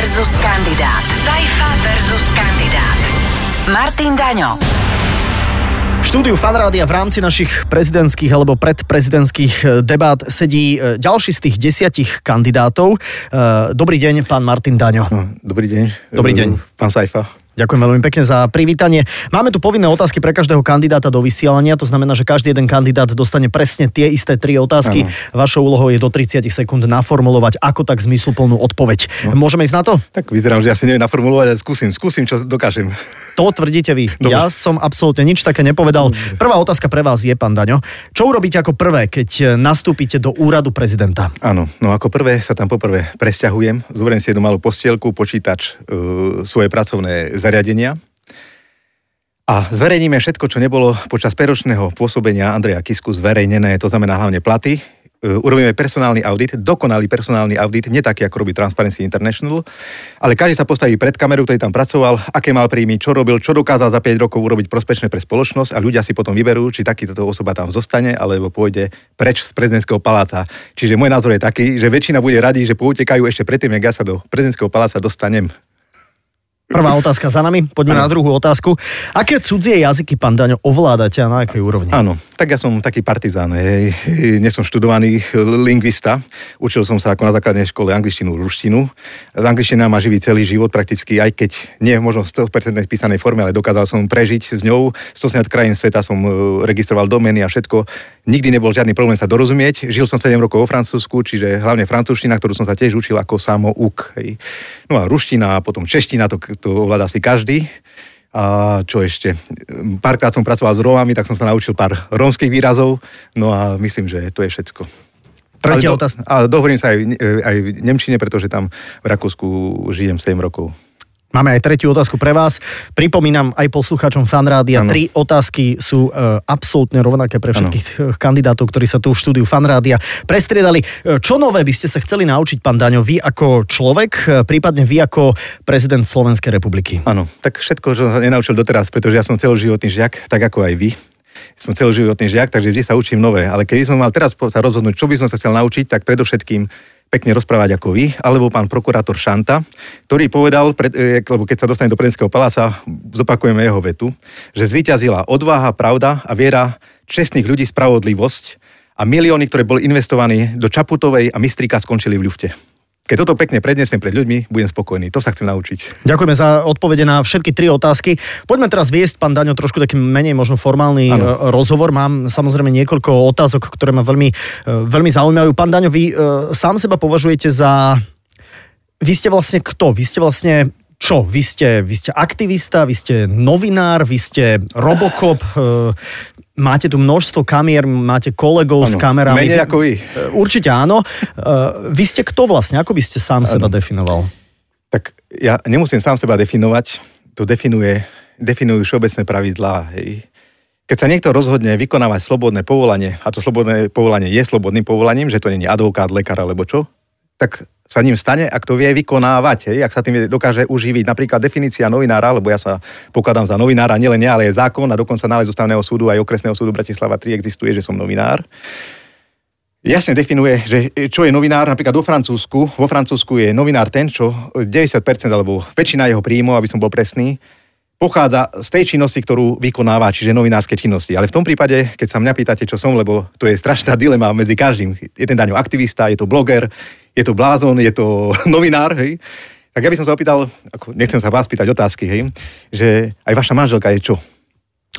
versus kandidát. Saifa versus kandidát. Martin Daňo. V štúdiu Fanrádia v rámci našich prezidentských alebo predprezidentských e, debát sedí e, ďalší z tých desiatich kandidátov. E, dobrý deň, pán Martin Daňo. Dobrý deň. Dobrý deň. Pán Saifa. Ďakujem veľmi pekne za privítanie. Máme tu povinné otázky pre každého kandidáta do vysielania, to znamená, že každý jeden kandidát dostane presne tie isté tri otázky. Ano. Vašou úlohou je do 30 sekúnd naformulovať ako tak zmysluplnú odpoveď. No. Môžeme ísť na to? Tak vyzerám, že asi neviem naformulovať, ale skúsim, skúsim, čo dokážem. To tvrdíte vy. Dobre. Ja som absolútne nič také nepovedal. Prvá otázka pre vás je, pán Daňo. Čo urobíte ako prvé, keď nastúpite do úradu prezidenta? Áno, no ako prvé sa tam poprvé presťahujem, zoberiem si jednu malú postielku, počítač, uh, svoje pracovné zariadenia a zverejníme všetko, čo nebolo počas peročného pôsobenia Andreja Kisku zverejnené, to znamená hlavne platy, E, urobíme personálny audit, dokonalý personálny audit, nie taký, ako robí Transparency International, ale každý sa postaví pred kameru, ktorý tam pracoval, aké mal príjmy, čo robil, čo dokázal za 5 rokov urobiť prospešné pre spoločnosť a ľudia si potom vyberú, či takýto osoba tam zostane, alebo pôjde preč z prezidentského paláca. Čiže môj názor je taký, že väčšina bude radi, že poutekajú ešte predtým, jak ja sa do prezidentského paláca dostanem. Prvá otázka za nami, poďme ano. na druhú otázku. Aké cudzie jazyky, pán Daňo, ovládate a na akej úrovni? Áno, tak ja som taký partizán, hej. nie som študovaný lingvista, učil som sa ako na základnej škole angličtinu, ruštinu. Angličtina ma živí celý život prakticky, aj keď nie možno v 100% písanej forme, ale dokázal som prežiť s ňou. 180 krajín sveta som e, registroval domény a všetko. Nikdy nebol žiadny problém sa dorozumieť. Žil som 7 rokov vo Francúzsku, čiže hlavne francúzština, ktorú som sa tiež učil ako samouk. Hej. No a ruština a potom čeština, to to ovláda si každý. A čo ešte? Párkrát som pracoval s Rómami, tak som sa naučil pár rómskych výrazov, no a myslím, že to je všetko. Tretia otázka. A dohovorím sa aj, aj v Nemčine, pretože tam v Rakúsku žijem 7 rokov. Máme aj tretiu otázku pre vás. Pripomínam aj poslucháčom Fanrádia, ano. tri otázky sú e, absolútne rovnaké pre všetkých ano. kandidátov, ktorí sa tu v štúdiu Fanrádia prestriedali. E, čo nové by ste sa chceli naučiť, pán Daňo, vy ako človek, e, prípadne vy ako prezident Slovenskej republiky? Áno, tak všetko, čo som sa nenaučil doteraz, pretože ja som celoživotný žiak, tak ako aj vy som celoživotný žiak, takže vždy sa učím nové. Ale keby som mal teraz sa rozhodnúť, čo by som sa chcel naučiť, tak predovšetkým pekne rozprávať ako vy, alebo pán prokurátor Šanta, ktorý povedal, e, lebo keď sa dostane do prezidentského paláca, zopakujeme jeho vetu, že zvíťazila odvaha, pravda a viera čestných ľudí, spravodlivosť a milióny, ktoré boli investovaní do Čaputovej a Mistrika, skončili v ľufte. Keď toto pekne prednesem pred ľuďmi, budem spokojný. To sa chcem naučiť. Ďakujeme za odpovede na všetky tri otázky. Poďme teraz viesť, pán Daňo, trošku taký menej možno formálny ano. E, rozhovor. Mám samozrejme niekoľko otázok, ktoré ma veľmi, e, veľmi zaujímajú. Pán Daňo, vy e, sám seba považujete za... Vy ste vlastne kto? Vy ste vlastne čo? Vy ste, vy ste aktivista, vy ste novinár, vy ste Robocop, Máte tu množstvo kamier, máte kolegov ano, s kamerami. Menej ako vy. Určite áno. Vy ste kto vlastne? Ako by ste sám ano. seba definoval? Tak ja nemusím sám seba definovať. To definuje, definujú všeobecné pravidlá. Hej. Keď sa niekto rozhodne vykonávať slobodné povolanie, a to slobodné povolanie je slobodným povolaním, že to nie je advokát, lekár alebo čo, tak sa ním stane, ak to vie vykonávať, hej, ak sa tým dokáže uživiť. Napríklad definícia novinára, lebo ja sa pokladám za novinára, nielen ja, ale je zákon a dokonca nález ústavného súdu aj okresného súdu Bratislava 3 existuje, že som novinár. Jasne definuje, že čo je novinár, napríklad vo Francúzsku. Vo Francúzsku je novinár ten, čo 90% alebo väčšina jeho príjmov, aby som bol presný, pochádza z tej činnosti, ktorú vykonáva, čiže novinárske činnosti. Ale v tom prípade, keď sa mňa pýtate, čo som, lebo to je strašná dilema medzi každým. Je ten daňo aktivista, je to bloger, je to blázon, je to novinár, hej. Tak ja by som sa opýtal, ako nechcem sa vás pýtať otázky, hej, že aj vaša manželka je čo?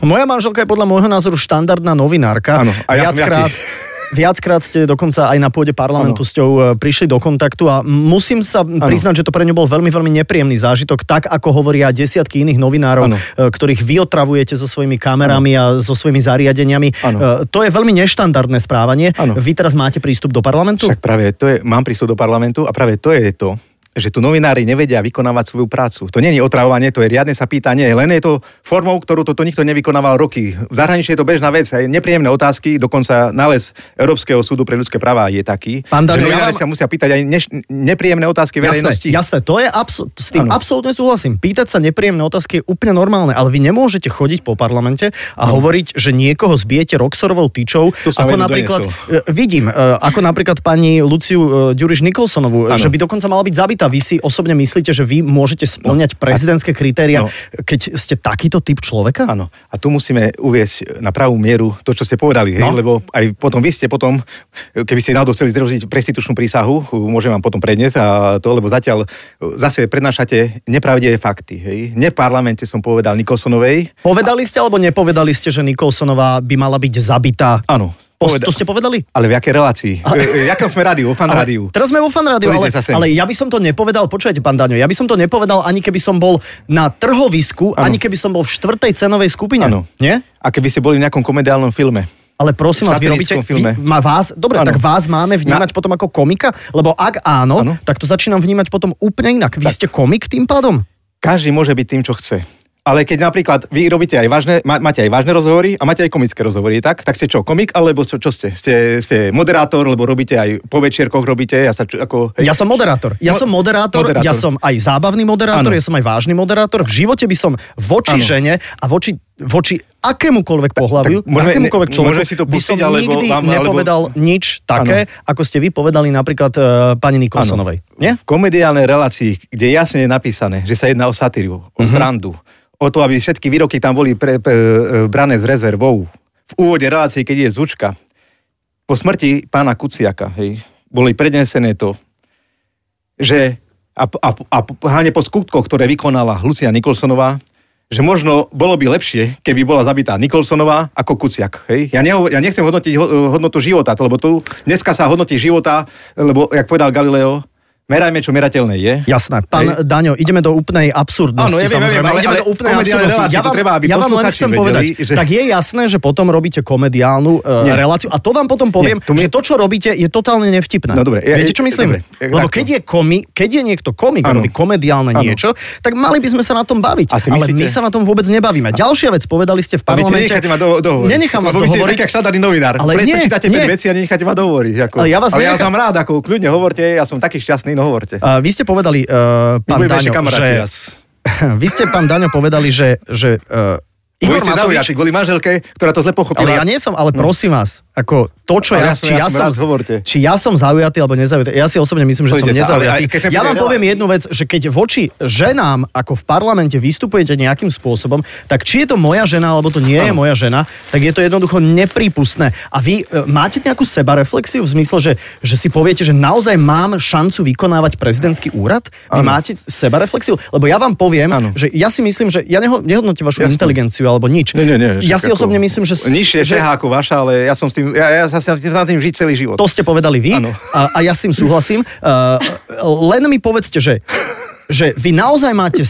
Moja manželka je podľa môjho názoru štandardná novinárka. Áno, a ja Viackrát... som Viackrát ste dokonca aj na pôde parlamentu ano. s ňou e, prišli do kontaktu a musím sa ano. priznať, že to pre ňu bol veľmi, veľmi nepríjemný zážitok, tak ako hovoria desiatky iných novinárov, ano. E, ktorých vy otravujete so svojimi kamerami ano. a so svojimi zariadeniami. Ano. E, to je veľmi neštandardné správanie. Ano. Vy teraz máte prístup do parlamentu? Však práve to je, mám prístup do parlamentu a práve to je to, že tu novinári nevedia vykonávať svoju prácu. To nie je otravovanie, to je riadne sa pýta, nie. Len je to formou, ktorú toto nikto nevykonával roky. V zahraničí je to bežná vec, aj nepríjemné otázky, dokonca nález Európskeho súdu pre ľudské práva je taký. Pán že novinári ja sa musia pýtať aj neš- nepríjemné otázky verejnosti. Jasné, to je abso- s tým ano. absolútne súhlasím. Pýtať sa nepríjemné otázky je úplne normálne, ale vy nemôžete chodiť po parlamente a no. hovoriť, že niekoho zbijete Roxorovou tyčou, ako napríklad, donesol. E, vidím, e, ako napríklad pani Luciu e, Ďuriš Nikolsonovú, ano. že by dokonca mala byť zabitá zabitá. Vy si osobne myslíte, že vy môžete splňať no. prezidentské kritéria, no. keď ste takýto typ človeka? Áno. A tu musíme uviesť na pravú mieru to, čo ste povedali, hej? No. lebo aj potom vy ste potom, keby ste náhodou chceli zdrožiť prestitučnú prísahu, môžem vám potom predniesť a to, lebo zatiaľ zase prednášate nepravdivé fakty. Hej? Ne v parlamente som povedal Nikolsonovej. Povedali ste alebo nepovedali ste, že Nikolsonová by mala byť zabitá? Áno. Poveda- to ste povedali? Ale v akej relácii? V jakom sme rádiu? Vo fan rádiu? Teraz sme vo fan rádiu, ale, ale ja by som to nepovedal, počujete pán Daňo, ja by som to nepovedal ani keby som bol na trhovisku, ano. ani keby som bol v štvrtej cenovej skupine. Áno. Nie? A keby ste boli v nejakom komediálnom filme. Ale prosím vás, vy robíte... Filme. Vy, má vás, dobre, ano. tak vás máme vnímať Na... potom ako komika? Lebo ak áno, ano. tak to začínam vnímať potom úplne inak. Vy tak. ste komik tým pádom? Každý môže byť tým, čo chce. Ale keď napríklad vy robíte aj vážne, máte aj vážne rozhovory a máte aj komické rozhovory, tak? Tak ste čo, komik, alebo čo, čo ste? ste? Ste moderátor, lebo robíte aj po večierkoch robíte? Ja, sa, ako, ja som moderátor. Ja Mo- som moderátor, moderátor, ja som aj zábavný moderátor, ano. ja som aj vážny moderátor. V živote by som voči ano. žene a voči voči akémukoľvek pohľaviu, môžeme, akémukoľvek človeku, si to pustiť, by som alebo nikdy vám, nepovedal alebo... nič také, ano. ako ste vy povedali napríklad uh, pani Nikolsonovej. Nie? V komediálnej relácii, kde jasne je napísané, že sa jedná o satíriu, o uh-huh. srandu, o to, aby všetky výroky tam boli pre, pre, e, brané z rezervou. V úvode relácie, keď je Zučka, po smrti pána Kuciaka, hej, boli prednesené to, že a, a, a hlavne po skutkoch, ktoré vykonala Lucia Nikolsonová, že možno bolo by lepšie, keby bola zabitá Nikolsonová ako Kuciak. Hej? Ja, neho, ja nechcem hodnotiť hodnotu života, lebo tu dneska sa hodnotí života, lebo, jak povedal Galileo, merajme, čo merateľné je. Jasné. Pán Hej. Daňo, ideme do úplnej absurdnosti. Áno, ja viem, viem, ale, ideme ale do úplnej absurdnosti. Ja vám, treba, aby ja vám len chcem vedeli, povedať, že... tak je jasné, že potom robíte komediálnu uh, reláciu a to vám potom poviem, Nie, to mi... že to, čo robíte, je totálne nevtipné. No dobre. Ja, Viete, čo myslím? Dobre, Lebo keď je, komi, keď je niekto komik a robí komediálne ano. niečo, tak mali by sme sa na tom baviť. Asi ale my sa na tom vôbec nebavíme. Ďalšia vec, povedali ste v parlamente... Dohovoriť. Nenechám vás dohovoriť. Vy ste taký novinár. Ale nie, veci a nenecháte ma dohovoriť. Ale ja vás ja vám rád, ako kľudne hovorte, ja som taký šťastný, no hovorte. Vy ste povedali, uh, pán Daňo, že... Vy ste, pán Daňo, povedali, že, že uh, Igor Matovič... zaujatí kvôli manželke, ktorá to zle pochopila. Ale ja nie som, ale no. prosím vás, ako to, čo ja, ja, či, ja, som, som či ja som zaujatý alebo nezaujatý, ja si osobne myslím, že Pojďte som nezaujatý. Sa, ja vám poviem jednu vec, že keď voči ženám ako v parlamente vystupujete nejakým spôsobom, tak či je to moja žena alebo to nie je moja žena, tak je to jednoducho neprípustné. A vy e, máte nejakú sebareflexiu v zmysle, že, že si poviete, že naozaj mám šancu vykonávať prezidentský úrad? Vy ano. máte sebareflexiu? Lebo ja vám poviem, ano. že ja si myslím, že ja nehodnotím vašu Jasne. inteligenciu alebo nič. Nie, nie, nie, ja si osobne myslím, že... Nižšie že... ako vaša, ale ja som s tým, ja, ja sa s tým žiť celý život. To ste povedali vy a, a ja s tým súhlasím. Uh, len mi povedzte, že, že vy naozaj máte,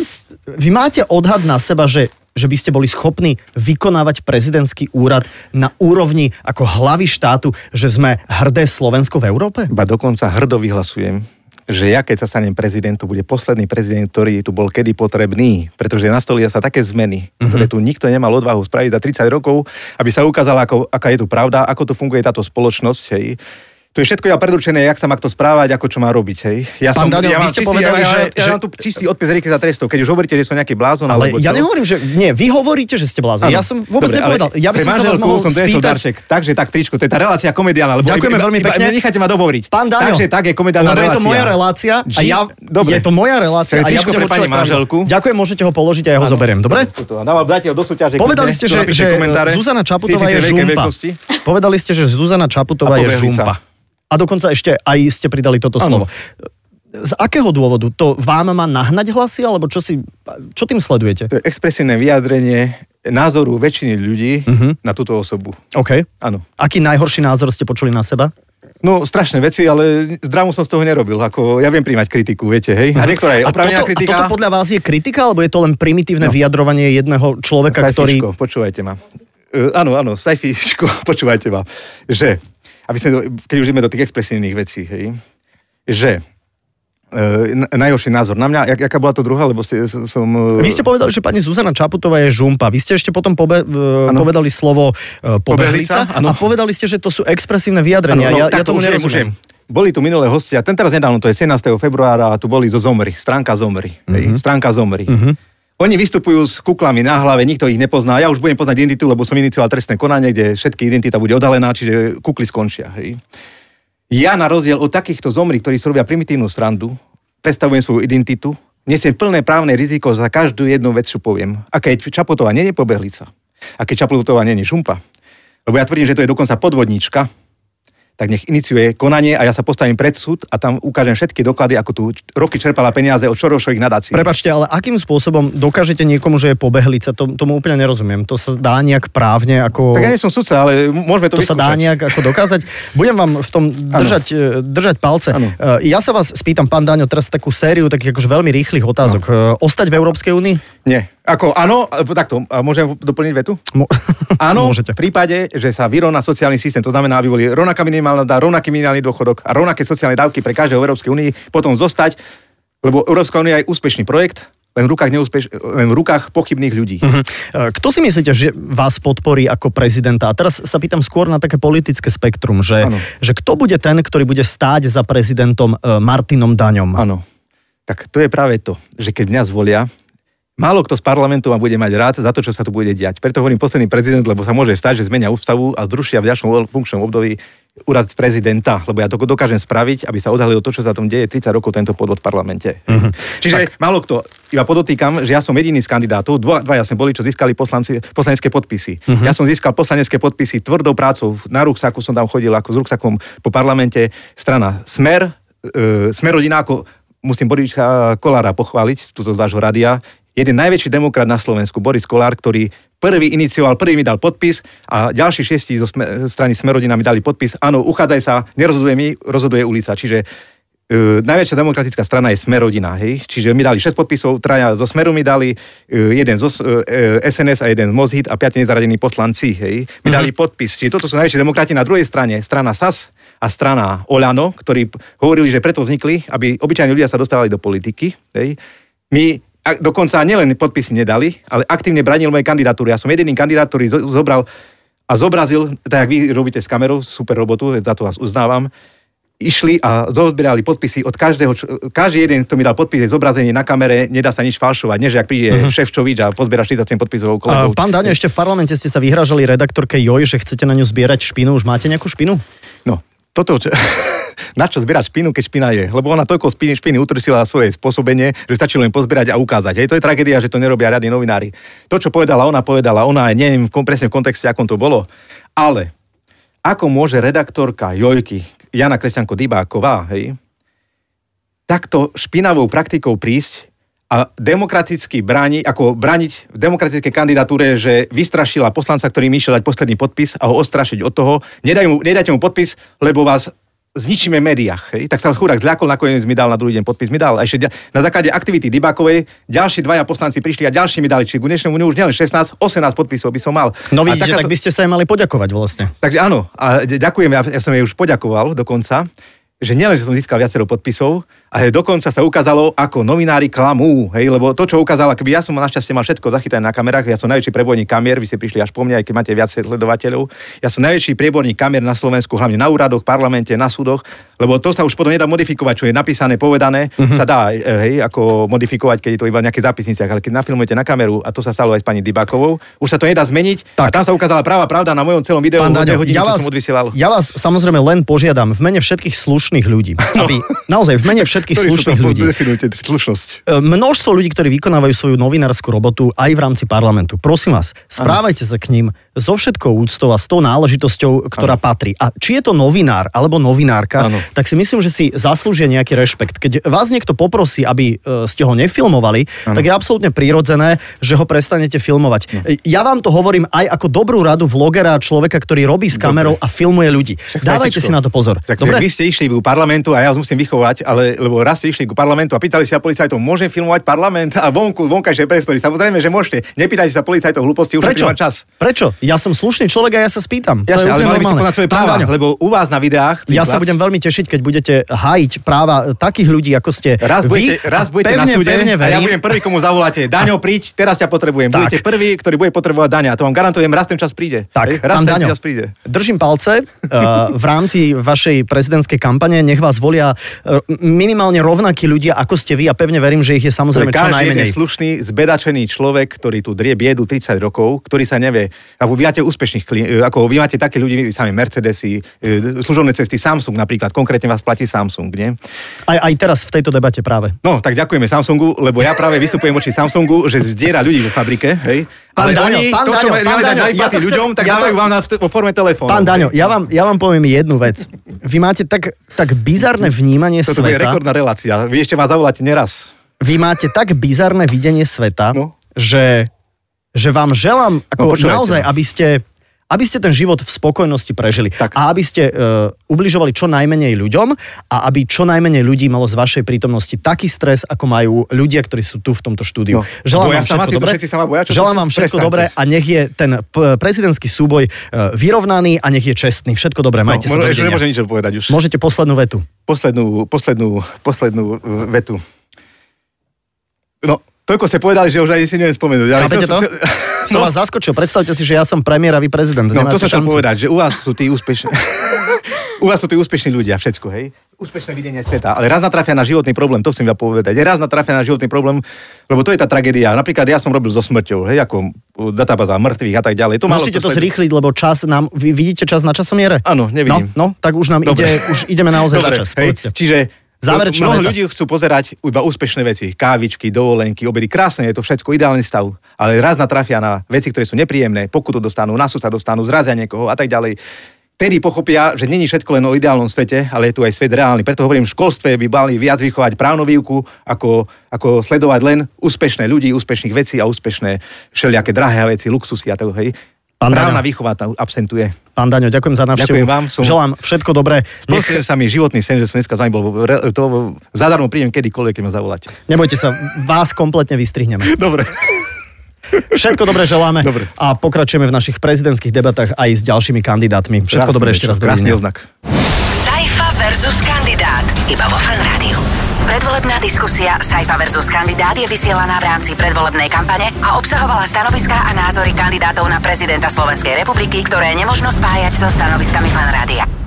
vy máte odhad na seba, že že by ste boli schopní vykonávať prezidentský úrad na úrovni ako hlavy štátu, že sme hrdé Slovensko v Európe? Ba dokonca hrdo vyhlasujem, že ja keď sa stanem prezident, to bude posledný prezident, ktorý tu bol kedy potrebný, pretože nastolia sa také zmeny, mm-hmm. ktoré tu nikto nemal odvahu spraviť za 30 rokov, aby sa ukázala, ako, aká je tu pravda, ako tu funguje táto spoločnosť. Hej to je všetko ja predurčené, jak sa má kto správať, ako čo má robiť. Hej. Ja Pán som, Daňo, ja vy ste povedali, ja, že, ja, ja, mám tu čistý odpis rieky za trestov, keď už hovoríte, že som nejaký blázon. Ale alebo ja nehovorím, že nie, vy hovoríte, že ste blázon. Ja som vôbec Dobre, nepovedal. Ja by som sa vás mohol som spýtať. Darček, takže tak tričko, to je tá relácia komediálna. Lebo Ďakujeme veľmi pekne. Necháte ma dohovoriť. Pán Daňo, takže tak je komediálna relácia. je to moja relácia a ja, je to moja relácia a ja budem pani manželku. Ďakujem, môžete ho položiť a ja ho zoberiem. Dobre? Povedali ste, že Zuzana Čaputová je žumpa. Povedali ste, že Zuzana Čaputová je žumpa. A dokonca ešte aj ste pridali toto ano. slovo. Z akého dôvodu? To vám má nahnať hlasy, alebo čo, si, čo tým sledujete? To je expresívne vyjadrenie názoru väčšiny ľudí uh-huh. na túto osobu. OK. Áno. Aký najhorší názor ste počuli na seba? No, strašné veci, ale zdravú som z toho nerobil. Ako, ja viem príjmať kritiku, viete, hej? A niektorá je oprávnená kritika. A toto podľa vás je kritika, alebo je to len primitívne no. vyjadrovanie jedného človeka, Sajfiško, ktorý... počúvajte ma. Uh, áno, áno, Sajfiško, počúvajte ma. Že aby sme, keď už ideme do tých expresívnych vecí, hej, že e, najhorší názor na mňa. Jak, jaká bola to druhá, lebo ste, som... E, Vy ste povedali, že pani Zuzana Čaputová je žumpa. Vy ste ešte potom pobe, ano. povedali slovo e, pobehlica, pobehlica a povedali ste, že to sú expresívne vyjadrenia. Ano, no, ja, ja tomu nerozumiem. Boli tu minulé hostia, ten teraz nedávno, to je 17. februára, a tu boli zo Zomry, stránka Zomry. Uh-huh. Hej, mhm. stránka Zomry. Uh-huh. Oni vystupujú s kuklami na hlave, nikto ich nepozná. Ja už budem poznať identitu, lebo som inicioval trestné konanie, kde všetky identita bude odalená, čiže kukly skončia. Hej. Ja na rozdiel od takýchto zomri, ktorí si robia primitívnu strandu, predstavujem svoju identitu, nesiem plné právne riziko za každú jednu vec, čo poviem. A keď Čaputová nie je pobehlica, a keď Čaputová nie je šumpa, lebo ja tvrdím, že to je dokonca podvodníčka, tak nech iniciuje konanie a ja sa postavím pred súd a tam ukážem všetky doklady, ako tu roky čerpala peniaze od Čorošových nadácií. Prepačte, ale akým spôsobom dokážete niekomu, že je pobehlica? To, tomu úplne nerozumiem. To sa dá nejak právne ako... Tak ja nie som sudca, ale môžeme to To sa dá nejak ako dokázať. Budem vám v tom držať, ano. držať palce. Ano. E, ja sa vás spýtam, pán Daňo, teraz takú sériu takých akože veľmi rýchlych otázok. Ano. Ostať v Európskej únii? Nie. Ako áno, takto, a môžem doplniť vetu? Mo- áno, Môžete. v prípade, že sa vyrovná sociálny systém, to znamená, aby boli rovnaká minimálna dá, rovnaký minimálny dôchodok a rovnaké sociálne dávky pre každého Európskej únii, potom zostať, lebo Európska únia je úspešný projekt, len v rukách, neúspeš, len v rukách pochybných ľudí. Uh-huh. Kto si myslíte, že vás podporí ako prezidenta? A teraz sa pýtam skôr na také politické spektrum, že, že kto bude ten, ktorý bude stáť za prezidentom e, Martinom Daňom? Áno. Tak to je práve to, že keď mňa zvolia, Málo kto z parlamentu ma bude mať rád za to, čo sa tu bude diať. Preto hovorím posledný prezident, lebo sa môže stať, že zmenia ústavu a zrušia v ďalšom funkčnom období úrad prezidenta, lebo ja to dokážem spraviť, aby sa odhalilo to, čo sa tam deje 30 rokov tento podvod v parlamente. Mm-hmm. Čiže tak. málo kto, iba podotýkam, že ja som jediný z kandidátov, dva, dvaja sme boli, čo získali poslanci, poslanecké podpisy. Mm-hmm. Ja som získal poslanecké podpisy tvrdou prácou, na ruksaku som tam chodil ako s ruksakom po parlamente, strana Smer, e, Smer rodina ako musím Borička Kolára pochváliť, túto z vášho radia, jeden najväčší demokrat na Slovensku, Boris Kolár, ktorý prvý inicioval, prvý mi dal podpis a ďalší šiesti zo sme, strany Smerodina mi dali podpis. Áno, uchádzaj sa, nerozhoduje mi, rozhoduje ulica. Čiže Uh, najväčšia demokratická strana je Smerodina, hej? Čiže mi dali 6 podpisov, traja zo Smeru mi dali, uh, jeden zo uh, SNS a jeden z Mozhit a 5 nezradení poslanci, hej? Mi uh-huh. dali podpis. Čiže toto sú najväčšie demokrati na druhej strane, strana SAS a strana Olano, ktorí hovorili, že preto vznikli, aby obyčajní ľudia sa dostávali do politiky, hej? My a dokonca nielen podpisy nedali, ale aktívne branil moje kandidatúry. Ja som jediný kandidát, ktorý zobral a zobrazil, tak jak vy robíte s kamerou, super robotu, za to vás uznávam, išli a zozbierali podpisy od každého, každý jeden, kto mi dal podpis, zobrazenie na kamere, nedá sa nič falšovať, než ak príde uh-huh. Ševčovič a pozbiera 47 podpisov kolegov. Pán Daňo, ešte v parlamente ste sa vyhražali redaktorke Joj, že chcete na ňu zbierať špinu. Už máte nejakú špinu? No, toto, na čo zbierať špinu, keď špina je. Lebo ona toľko špiny, špiny utrasila svoje spôsobenie, že stačilo len pozbierať a ukázať. Hej, to je tragédia, že to nerobia riadni novinári. To, čo povedala ona, povedala ona, neviem presne v kontexte, akom to bolo. Ale ako môže redaktorka Jojky, Jana Kresťanko Dybáková, hej, takto špinavou praktikou prísť a demokraticky bráni, ako brániť v demokratickej kandidatúre, že vystrašila poslanca, ktorý išiel dať posledný podpis a ho ostrašiť od toho. Nedaj mu, nedajte mu podpis, lebo vás zničíme médiách. Hej? Tak sa chudák zľakol, nakoniec mi dal na druhý deň podpis, mi dal. A ešte na základe aktivity Dybákovej ďalší dvaja poslanci prišli a ďalší mi dali. Čiže k dnešnému už nielen 16, 18 podpisov by som mal. No vidíte, takáto... tak by ste sa aj mali poďakovať vlastne. Takže áno, a ďakujem, ja, ja som jej už poďakoval dokonca, že nielen, že som získal viacero podpisov, a dokonca sa ukázalo, ako novinári klamú, hej, lebo to, čo ukázalo, keby ja som našťastie mal všetko zachytané na kamerách, ja som najväčší prebojník kamier, vy ste prišli až po mňa, aj keď máte viac sledovateľov. Ja som najväčší prieborník kamier na Slovensku, hlavne na úradoch, parlamente, na súdoch, lebo to sa už potom nedá modifikovať, čo je napísané, povedané, uh-huh. sa dá, e, hej, ako modifikovať, keď je to iba nejaké zápisniciach, ale keď nafilmujete na kameru, a to sa stalo aj s pani Dybakovou, už sa to nedá zmeniť. Tak. A tam sa ukázala práva pravda na mojom celom videu, Pán Daňo, hodiny, ja, vás, ja vás samozrejme len požiadam v mene všetkých slušných ľudí, aby naozaj v mene všetkých slušných ľudí, ľudí. Definujte slušnosť. E, množstvo ľudí, ktorí vykonávajú svoju novinárskú robotu aj v rámci parlamentu. Prosím vás, správajte ano. sa k ním so všetkou úctou a s tou náležitosťou, ktorá ano. patrí. A či je to novinár alebo novinárka, ano. tak si myslím, že si zaslúžia nejaký rešpekt. Keď vás niekto poprosí, aby e, ste ho nefilmovali, ano. tak je absolútne prirodzené, že ho prestanete filmovať. Ano. Ja vám to hovorím aj ako dobrú radu vlogera, človeka, ktorý robí s kamerou Dobre. a filmuje ľudí. Však Dávajte si na to pozor. Tak Dobre? Vy ste išli ku parlamentu a ja vás musím vychovať, ale lebo raz ste išli ku parlamentu parlamentu a pýtali sa policajtov, môžem filmovať parlament a vonku, vonkajšie priestory. Samozrejme, že môžete. Nepýtajte sa policajtov hlúposti, už Prečo? čas. Prečo? Ja som slušný človek a ja sa spýtam. Jasne, ale mali by ste svoje práva, lebo u vás na videách... Ja sa budem veľmi tešiť, keď budete hájiť práva takých ľudí, ako ste raz budete, vy. Raz budete pevne, na súde pevne a ja budem prvý, komu zavoláte. Daňo, príď, teraz ťa potrebujem. Tak. Budete prvý, ktorý bude potrebovať daňa. To vám garantujem, raz ten čas príde. Tak, raz ten Daňo, čas príde. Držím palce uh, v rámci vašej prezidentskej kampane. Nech vás volia uh, minimálne rovnakí ľudia, ako ste vy a pevne verím, že ich je samozrejme čo najmenej. Každý slušný, zbedačený človek, ktorý tu drie biedu 30 rokov, ktorý sa nevie. A vy máte úspešných klientov, ako vy máte také ľudí, vy sami Mercedesy, služobné cesty, Samsung napríklad, konkrétne vás platí Samsung, nie? Aj, aj teraz v tejto debate práve. No, tak ďakujeme Samsungu, lebo ja práve vystupujem voči Samsungu, že zdiera ľudí vo fabrike, hej? Pán Ale Daňo, oni, pán to, čo Daňo, pán Daňo, ja to ľuďom, chcem- tak ja dávajú vám na, vo forme telefónu. Pán Daňo, ja vám, ja vám poviem jednu vec. Vy máte tak, tak bizarné vnímanie Toto sveta. rekordná relácia. Vy ešte ma zavoláte neraz. Vy máte tak bizarné videnie sveta, No. že, že vám želám ako No, naozaj, no. aby ste, aby ste ten život v spokojnosti prežili. Tak. A aby ste uh, ubližovali čo najmenej ľuďom a aby čo najmenej ľudí malo z vašej prítomnosti taký stres, ako majú ľudia, ktorí sú tu v tomto štúdiu. No. Želám Boja vám všetko títo dobré. všetci sa ma boja, čo Želám vám všetko prestaňte. dobré a nech je ten prezidentský súboj uh, vyrovnaný a nech je čestný. Všetko dobré, majte no, sa možno, nemôžem nič povedať už. Môžete poslednú vetu. Poslednú, poslednú, poslednú uh, vetu. No, toľko ste povedali, že už aj si neviem spomenúť. ale chcel- to? chcel- Som vás zaskočil. Predstavte si, že ja som premiér a vy prezident. No, to sa chcem povedať, že u vás sú tí úspešní... u vás sú tí úspešní ľudia, všetko, hej? Úspešné videnie sveta. Ale raz natrafia na životný problém, to chcem vám povedať. Raz natrafia na životný problém, lebo to je tá tragédia. Napríklad ja som robil so smrťou, hej, ako databáza mŕtvych a tak ďalej. To Musíte to sled- zrýchliť, lebo čas nám... Vy vidíte čas na časomiere? Áno, nevidím. No, no tak už nám Dobre. ide, už ideme naozaj Dobre, za čas. hej, Povedzte. čiže Záverečná mnoho ľudí chcú pozerať iba úspešné veci. Kávičky, dovolenky, obedy. Krásne je to všetko, ideálny stav. Ale raz natrafia na veci, ktoré sú nepríjemné, pokutu dostanú, na sa dostanú, zrazia niekoho a tak ďalej. Tedy pochopia, že není všetko len o ideálnom svete, ale je tu aj svet reálny. Preto hovorím, v školstve by mali viac vychovať právnu výuku, ako, ako sledovať len úspešné ľudí, úspešných vecí a úspešné všelijaké drahé veci, luxusy a tak, hej. Pán Právna Daňo. výchova tam absentuje. Pán Daňo, ďakujem za návštevu. Ďakujem vám, som- Želám všetko dobré. Nech, sa mi životný sen, že som dneska s vami bol. To zadarmo prídem kedykoľvek, keď ma zavoláte. nebojte sa, vás kompletne vystrihneme. Dobre. Všetko dobré želáme Dobre. a pokračujeme v našich prezidentských debatách aj s ďalšími kandidátmi. Všetko dobré ešte raz. Krásny oznak. Saifa versus kandidát. Iba vo Fan Rádiu. Predvolebná diskusia Saifa versus kandidát je vysielaná v rámci predvolebnej kampane a obsahovala stanoviská a názory kandidátov na prezidenta Slovenskej republiky, ktoré nemožno spájať so stanoviskami Fan Rádia.